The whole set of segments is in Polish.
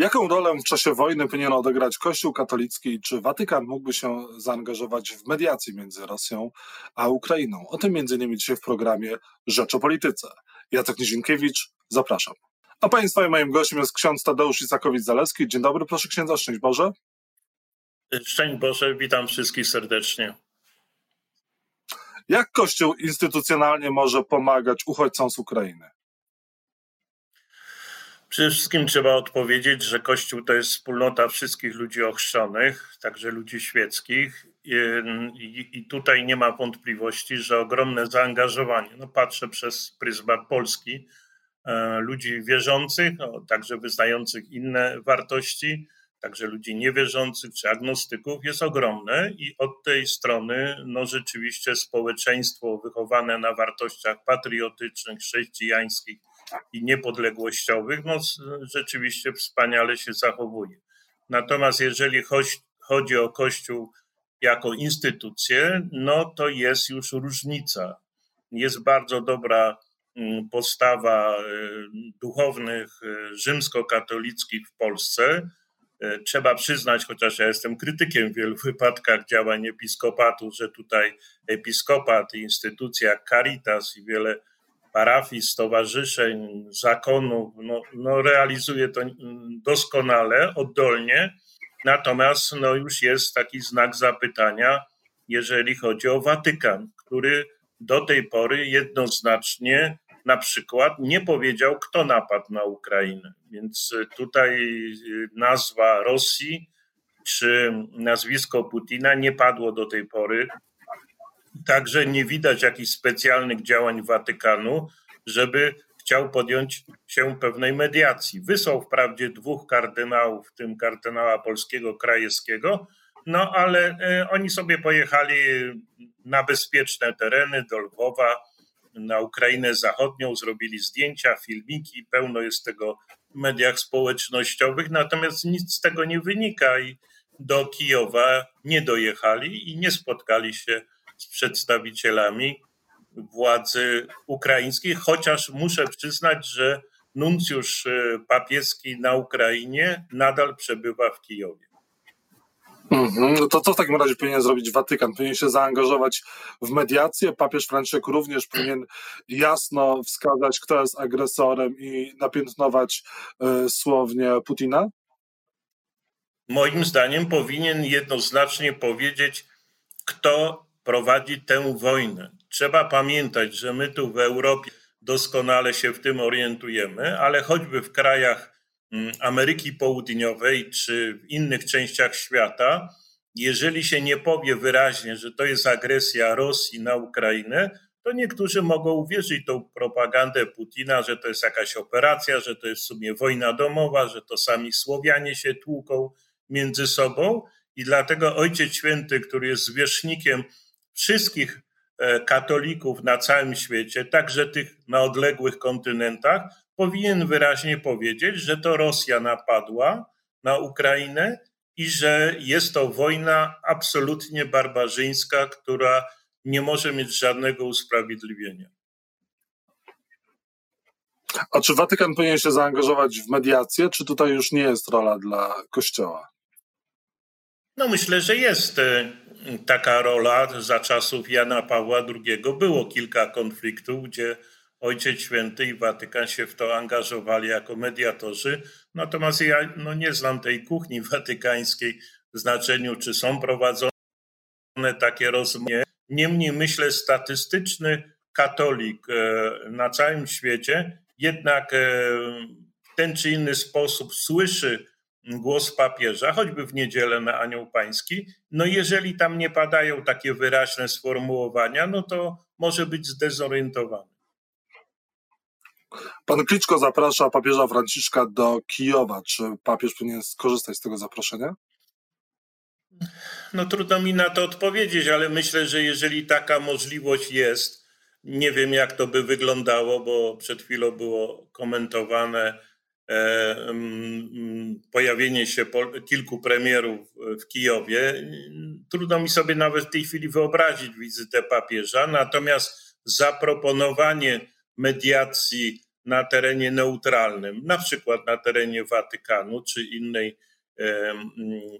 Jaką rolę w czasie wojny powinien odegrać Kościół katolicki? Czy Watykan mógłby się zaangażować w mediację między Rosją a Ukrainą? O tym innymi dzisiaj w programie Rzecz o Polityce. Jacek Nizinkiewicz, zapraszam. A Państwa i moim gościem jest ksiądz Tadeusz Isakowicz-Zaleski. Dzień dobry, proszę księdza, szczęść Boże. Szczęść Boże, witam wszystkich serdecznie. Jak Kościół instytucjonalnie może pomagać uchodźcom z Ukrainy? Przede wszystkim trzeba odpowiedzieć, że Kościół to jest wspólnota wszystkich ludzi ochrzczonych, także ludzi świeckich. I, i tutaj nie ma wątpliwości, że ogromne zaangażowanie, no patrzę przez pryzmat Polski, e, ludzi wierzących, no, także wyznających inne wartości, także ludzi niewierzących czy agnostyków jest ogromne i od tej strony no rzeczywiście społeczeństwo wychowane na wartościach patriotycznych, chrześcijańskich i niepodległościowych, no rzeczywiście wspaniale się zachowuje. Natomiast jeżeli chodzi o Kościół jako instytucję, no to jest już różnica. Jest bardzo dobra mm, postawa e, duchownych e, rzymskokatolickich w Polsce. E, trzeba przyznać, chociaż ja jestem krytykiem w wielu wypadkach działań episkopatu, że tutaj episkopat, instytucja Caritas i wiele parafii, stowarzyszeń, zakonów, no, no realizuje to doskonale, oddolnie, natomiast no już jest taki znak zapytania, jeżeli chodzi o Watykan, który do tej pory jednoznacznie na przykład nie powiedział, kto napadł na Ukrainę. Więc tutaj nazwa Rosji czy nazwisko Putina nie padło do tej pory Także nie widać jakichś specjalnych działań Watykanu, żeby chciał podjąć się pewnej mediacji. Wysłał wprawdzie dwóch kardynałów, w tym kardynała polskiego Krajewskiego, no ale e, oni sobie pojechali na bezpieczne tereny do Lwowa, na Ukrainę Zachodnią, zrobili zdjęcia, filmiki, pełno jest tego w mediach społecznościowych, natomiast nic z tego nie wynika i do Kijowa nie dojechali i nie spotkali się z przedstawicielami władzy ukraińskiej, chociaż muszę przyznać, że nuncjusz e, papieski na Ukrainie nadal przebywa w Kijowie. Mhm. No to co w takim razie powinien zrobić Watykan? Powinien się zaangażować w mediację? Papież Franciszek również powinien jasno wskazać, kto jest agresorem i napiętnować y, słownie Putina? Moim zdaniem powinien jednoznacznie powiedzieć, kto prowadzi tę wojnę. Trzeba pamiętać, że my tu w Europie doskonale się w tym orientujemy, ale choćby w krajach mm, Ameryki Południowej czy w innych częściach świata, jeżeli się nie powie wyraźnie, że to jest agresja Rosji na Ukrainę, to niektórzy mogą uwierzyć tą propagandę Putina, że to jest jakaś operacja, że to jest w sumie wojna domowa, że to sami Słowianie się tłuką między sobą. I dlatego Ojciec Święty, który jest zwierzchnikiem wszystkich e, katolików na całym świecie, także tych na odległych kontynentach, powinien wyraźnie powiedzieć, że to Rosja napadła na Ukrainę i że jest to wojna absolutnie barbarzyńska, która nie może mieć żadnego usprawiedliwienia. A czy Watykan powinien się zaangażować w mediację, czy tutaj już nie jest rola dla Kościoła? No myślę, że jest e, taka rola za czasów Jana Pawła II. Było kilka konfliktów, gdzie Ojciec Święty i Watykan się w to angażowali jako mediatorzy. Natomiast ja no, nie znam tej kuchni watykańskiej w znaczeniu, czy są prowadzone takie rozmowy. Niemniej myślę, statystyczny katolik e, na całym świecie jednak e, w ten czy inny sposób słyszy głos papieża, choćby w niedzielę na Anioł Pański, no jeżeli tam nie padają takie wyraźne sformułowania, no to może być zdezorientowany. Pan Kliczko zaprasza papieża Franciszka do Kijowa. Czy papież powinien skorzystać z tego zaproszenia? No trudno mi na to odpowiedzieć, ale myślę, że jeżeli taka możliwość jest, nie wiem jak to by wyglądało, bo przed chwilą było komentowane, pojawienie się kilku premierów w Kijowie. Trudno mi sobie nawet w tej chwili wyobrazić wizytę papieża, natomiast zaproponowanie mediacji na terenie neutralnym, na przykład na terenie Watykanu czy innej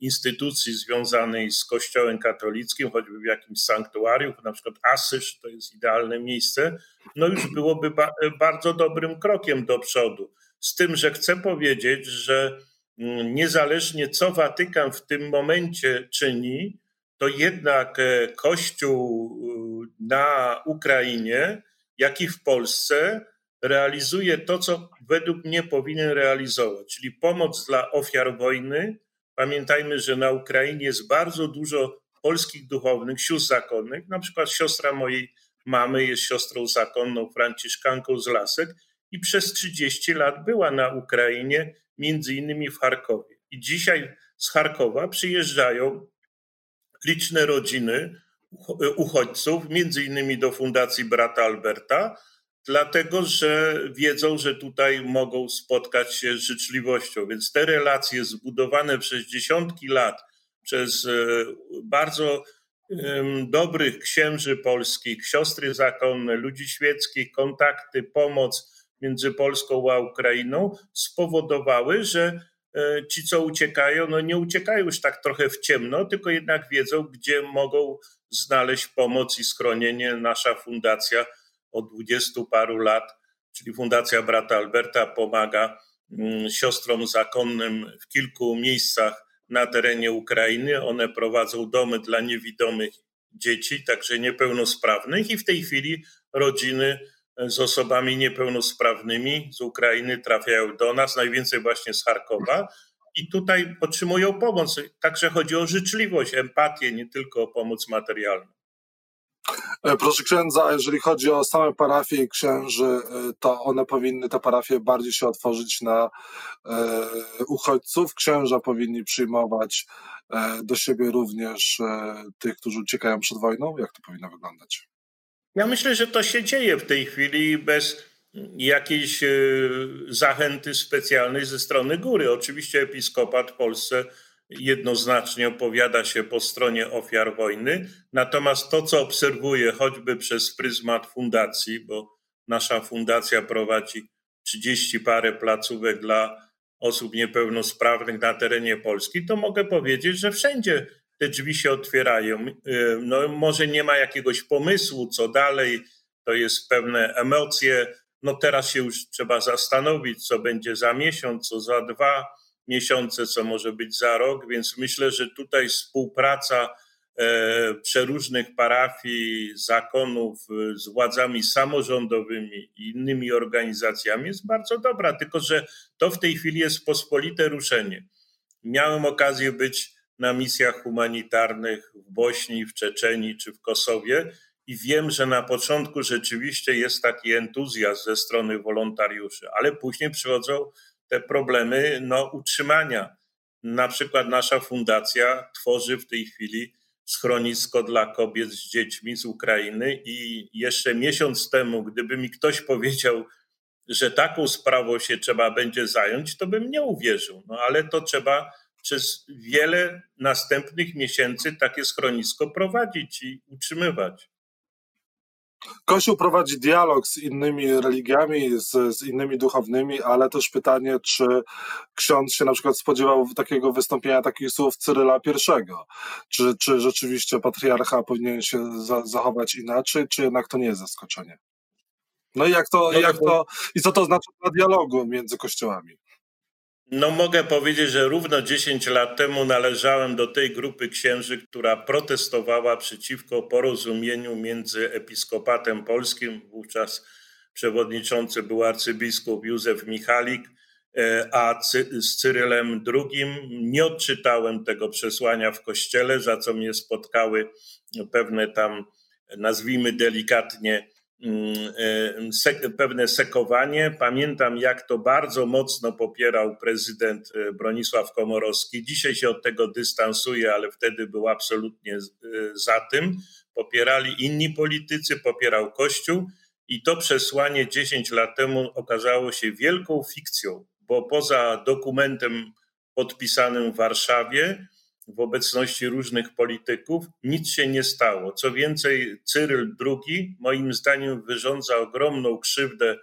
instytucji związanej z Kościołem katolickim, choćby w jakimś sanktuarium, na przykład Asyż to jest idealne miejsce, no już byłoby ba bardzo dobrym krokiem do przodu. Z tym, że chcę powiedzieć, że mm, niezależnie co Watykan w tym momencie czyni, to jednak e, Kościół e, na Ukrainie, jak i w Polsce, realizuje to, co według mnie powinien realizować, czyli pomoc dla ofiar wojny. Pamiętajmy, że na Ukrainie jest bardzo dużo polskich duchownych, sióstr zakonnych. Na przykład siostra mojej mamy jest siostrą zakonną, Franciszkanką z Lasek i przez 30 lat była na Ukrainie, między innymi w Charkowie. I dzisiaj z Charkowa przyjeżdżają liczne rodziny uchodźców, między innymi do Fundacji Brata Alberta, dlatego że wiedzą, że tutaj mogą spotkać się z życzliwością. Więc te relacje zbudowane przez dziesiątki lat, przez e, bardzo dobrych księży polskich, siostry zakonne, ludzi świeckich, kontakty, pomoc między Polską a Ukrainą spowodowały, że e, ci, co uciekają, no nie uciekają już tak trochę w ciemno, tylko jednak wiedzą, gdzie mogą znaleźć pomoc i schronienie. Nasza fundacja od dwudziestu paru lat, czyli Fundacja Brata Alberta, pomaga mm, siostrom zakonnym w kilku miejscach na terenie Ukrainy. One prowadzą domy dla niewidomych dzieci, także niepełnosprawnych, i w tej chwili rodziny z osobami niepełnosprawnymi z Ukrainy trafiają do nas, najwięcej właśnie z Charkowa. I tutaj otrzymują pomoc. Także chodzi o życzliwość, empatię, nie tylko o pomoc materialną. E, proszę księdza, jeżeli chodzi o same parafie i księży, e, to one powinny, te parafie bardziej się otworzyć na e, uchodźców. Księża powinni przyjmować do siebie również tych, którzy uciekają przed wojną. Jak to powinno wyglądać? Ja myślę, że to się dzieje w tej chwili bez jakiejś zachęty specjalnej ze strony góry. Oczywiście episkopat w Polsce jednoznacznie opowiada się po stronie ofiar wojny. Natomiast to, co obserwuję choćby przez pryzmat fundacji, bo nasza fundacja prowadzi 30 parę placówek dla osób niepełnosprawnych na terenie Polski, to mogę powiedzieć, że wszędzie te drzwi się otwierają. No, może nie ma jakiegoś pomysłu, co dalej, to jest pewne emocje. No teraz się już trzeba zastanowić, co będzie za miesiąc, co za dwa miesiące, co może być za rok, więc myślę, że tutaj współpraca e, przeróżnych parafii, zakonów e, z władzami samorządowymi i innymi organizacjami jest bardzo dobra, tylko że to w tej chwili jest pospolite ruszenie. Miałem okazję być na misjach humanitarnych w Bośni, w Czeczenii czy w Kosowie i wiem, że na początku rzeczywiście jest taki entuzjazm ze strony wolontariuszy, ale później przychodzą te problemy no, utrzymania. Na przykład nasza fundacja tworzy w tej chwili schronisko dla kobiet z dziećmi z Ukrainy i jeszcze miesiąc temu, gdyby mi ktoś powiedział, że taką sprawą się trzeba będzie zająć, to bym nie uwierzył. No ale to trzeba przez wiele następnych miesięcy takie schronisko prowadzić i utrzymywać. Kościół prowadzi dialog z innymi religiami, z, z, innymi duchownymi, ale też pytanie, czy ksiądz się na przykład spodziewał takiego wystąpienia takich słów Cyryla I? Czy, czy rzeczywiście patriarcha powinien się za, zachować inaczej, czy jednak to nie jest zaskoczenie? No i jak to, no jak to, i co to znaczy dla dialogu między kościołami? No mogę powiedzieć, że równo 10 lat temu należałem do tej grupy księży, która protestowała przeciwko porozumieniu między episkopatem polskim, wówczas przewodniczący był arcybiskup Józef Michalik, e, a z Cyrylem II. Nie odczytałem tego przesłania w kościele, za co mnie spotkały pewne tam, nazwijmy delikatnie, pewne sekowanie. Pamiętam, jak to bardzo mocno popierał prezydent e, Bronisław Komorowski. Dzisiaj się od tego dystansuje, ale wtedy był absolutnie e, za tym. Popierali inni politycy, popierał Kościół. I to przesłanie 10 lat temu okazało się wielką fikcją, bo poza dokumentem podpisanym w Warszawie, w obecności różnych polityków, nic się nie stało. Co więcej, Cyryl II, moim zdaniem, wyrządza ogromną krzywdę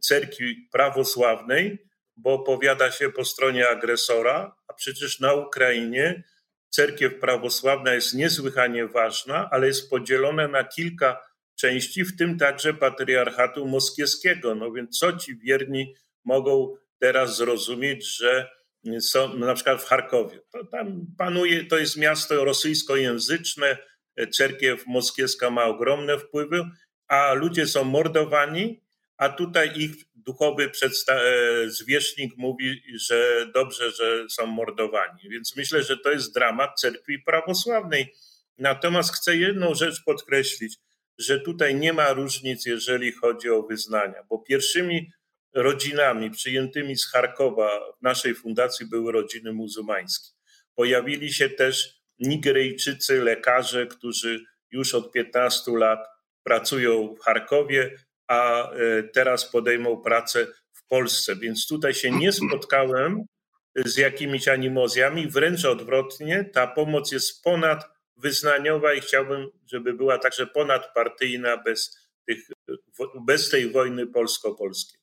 cerkwi prawosławnej, bo opowiada się po stronie agresora, a przecież na Ukrainie cerkiew prawosławna jest niesłychanie ważna, ale jest podzielona na kilka części, w tym także patriarchatu moskiewskiego. No więc co ci wierni mogą teraz zrozumieć, że są na przykład w Charkowie. To tam panuje, to jest miasto rosyjskojęzyczne, cerkiew moskiewska ma ogromne wpływy, a ludzie są mordowani, a tutaj ich duchowy e, zwierzchnik mówi, że dobrze, że są mordowani. Więc myślę, że to jest dramat cerkwi prawosławnej. Natomiast chcę jedną rzecz podkreślić, że tutaj nie ma różnic, jeżeli chodzi o wyznania, bo pierwszymi rodzinami przyjętymi z Charkowa w naszej fundacji były rodziny muzułmańskie. Pojawili się też Nigeryjczycy, lekarze, którzy już od 15 lat pracują w Charkowie, a e, teraz podejmą pracę w Polsce. Więc tutaj się nie spotkałem z jakimiś animozjami, wręcz odwrotnie, ta pomoc jest ponadwyznaniowa i chciałbym, żeby była także ponadpartyjna bez, tych, bez tej wojny polsko-polskiej.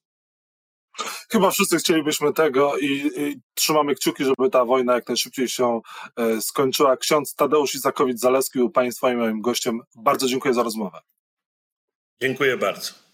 Chyba wszyscy chcielibyśmy tego i, i, trzymamy kciuki, żeby ta wojna jak najszybciej się e, skończyła. Ksiądz Tadeusz Izakowicz-Zaleski był Państwa i moim gościem. Bardzo dziękuję za rozmowę. Dziękuję bardzo.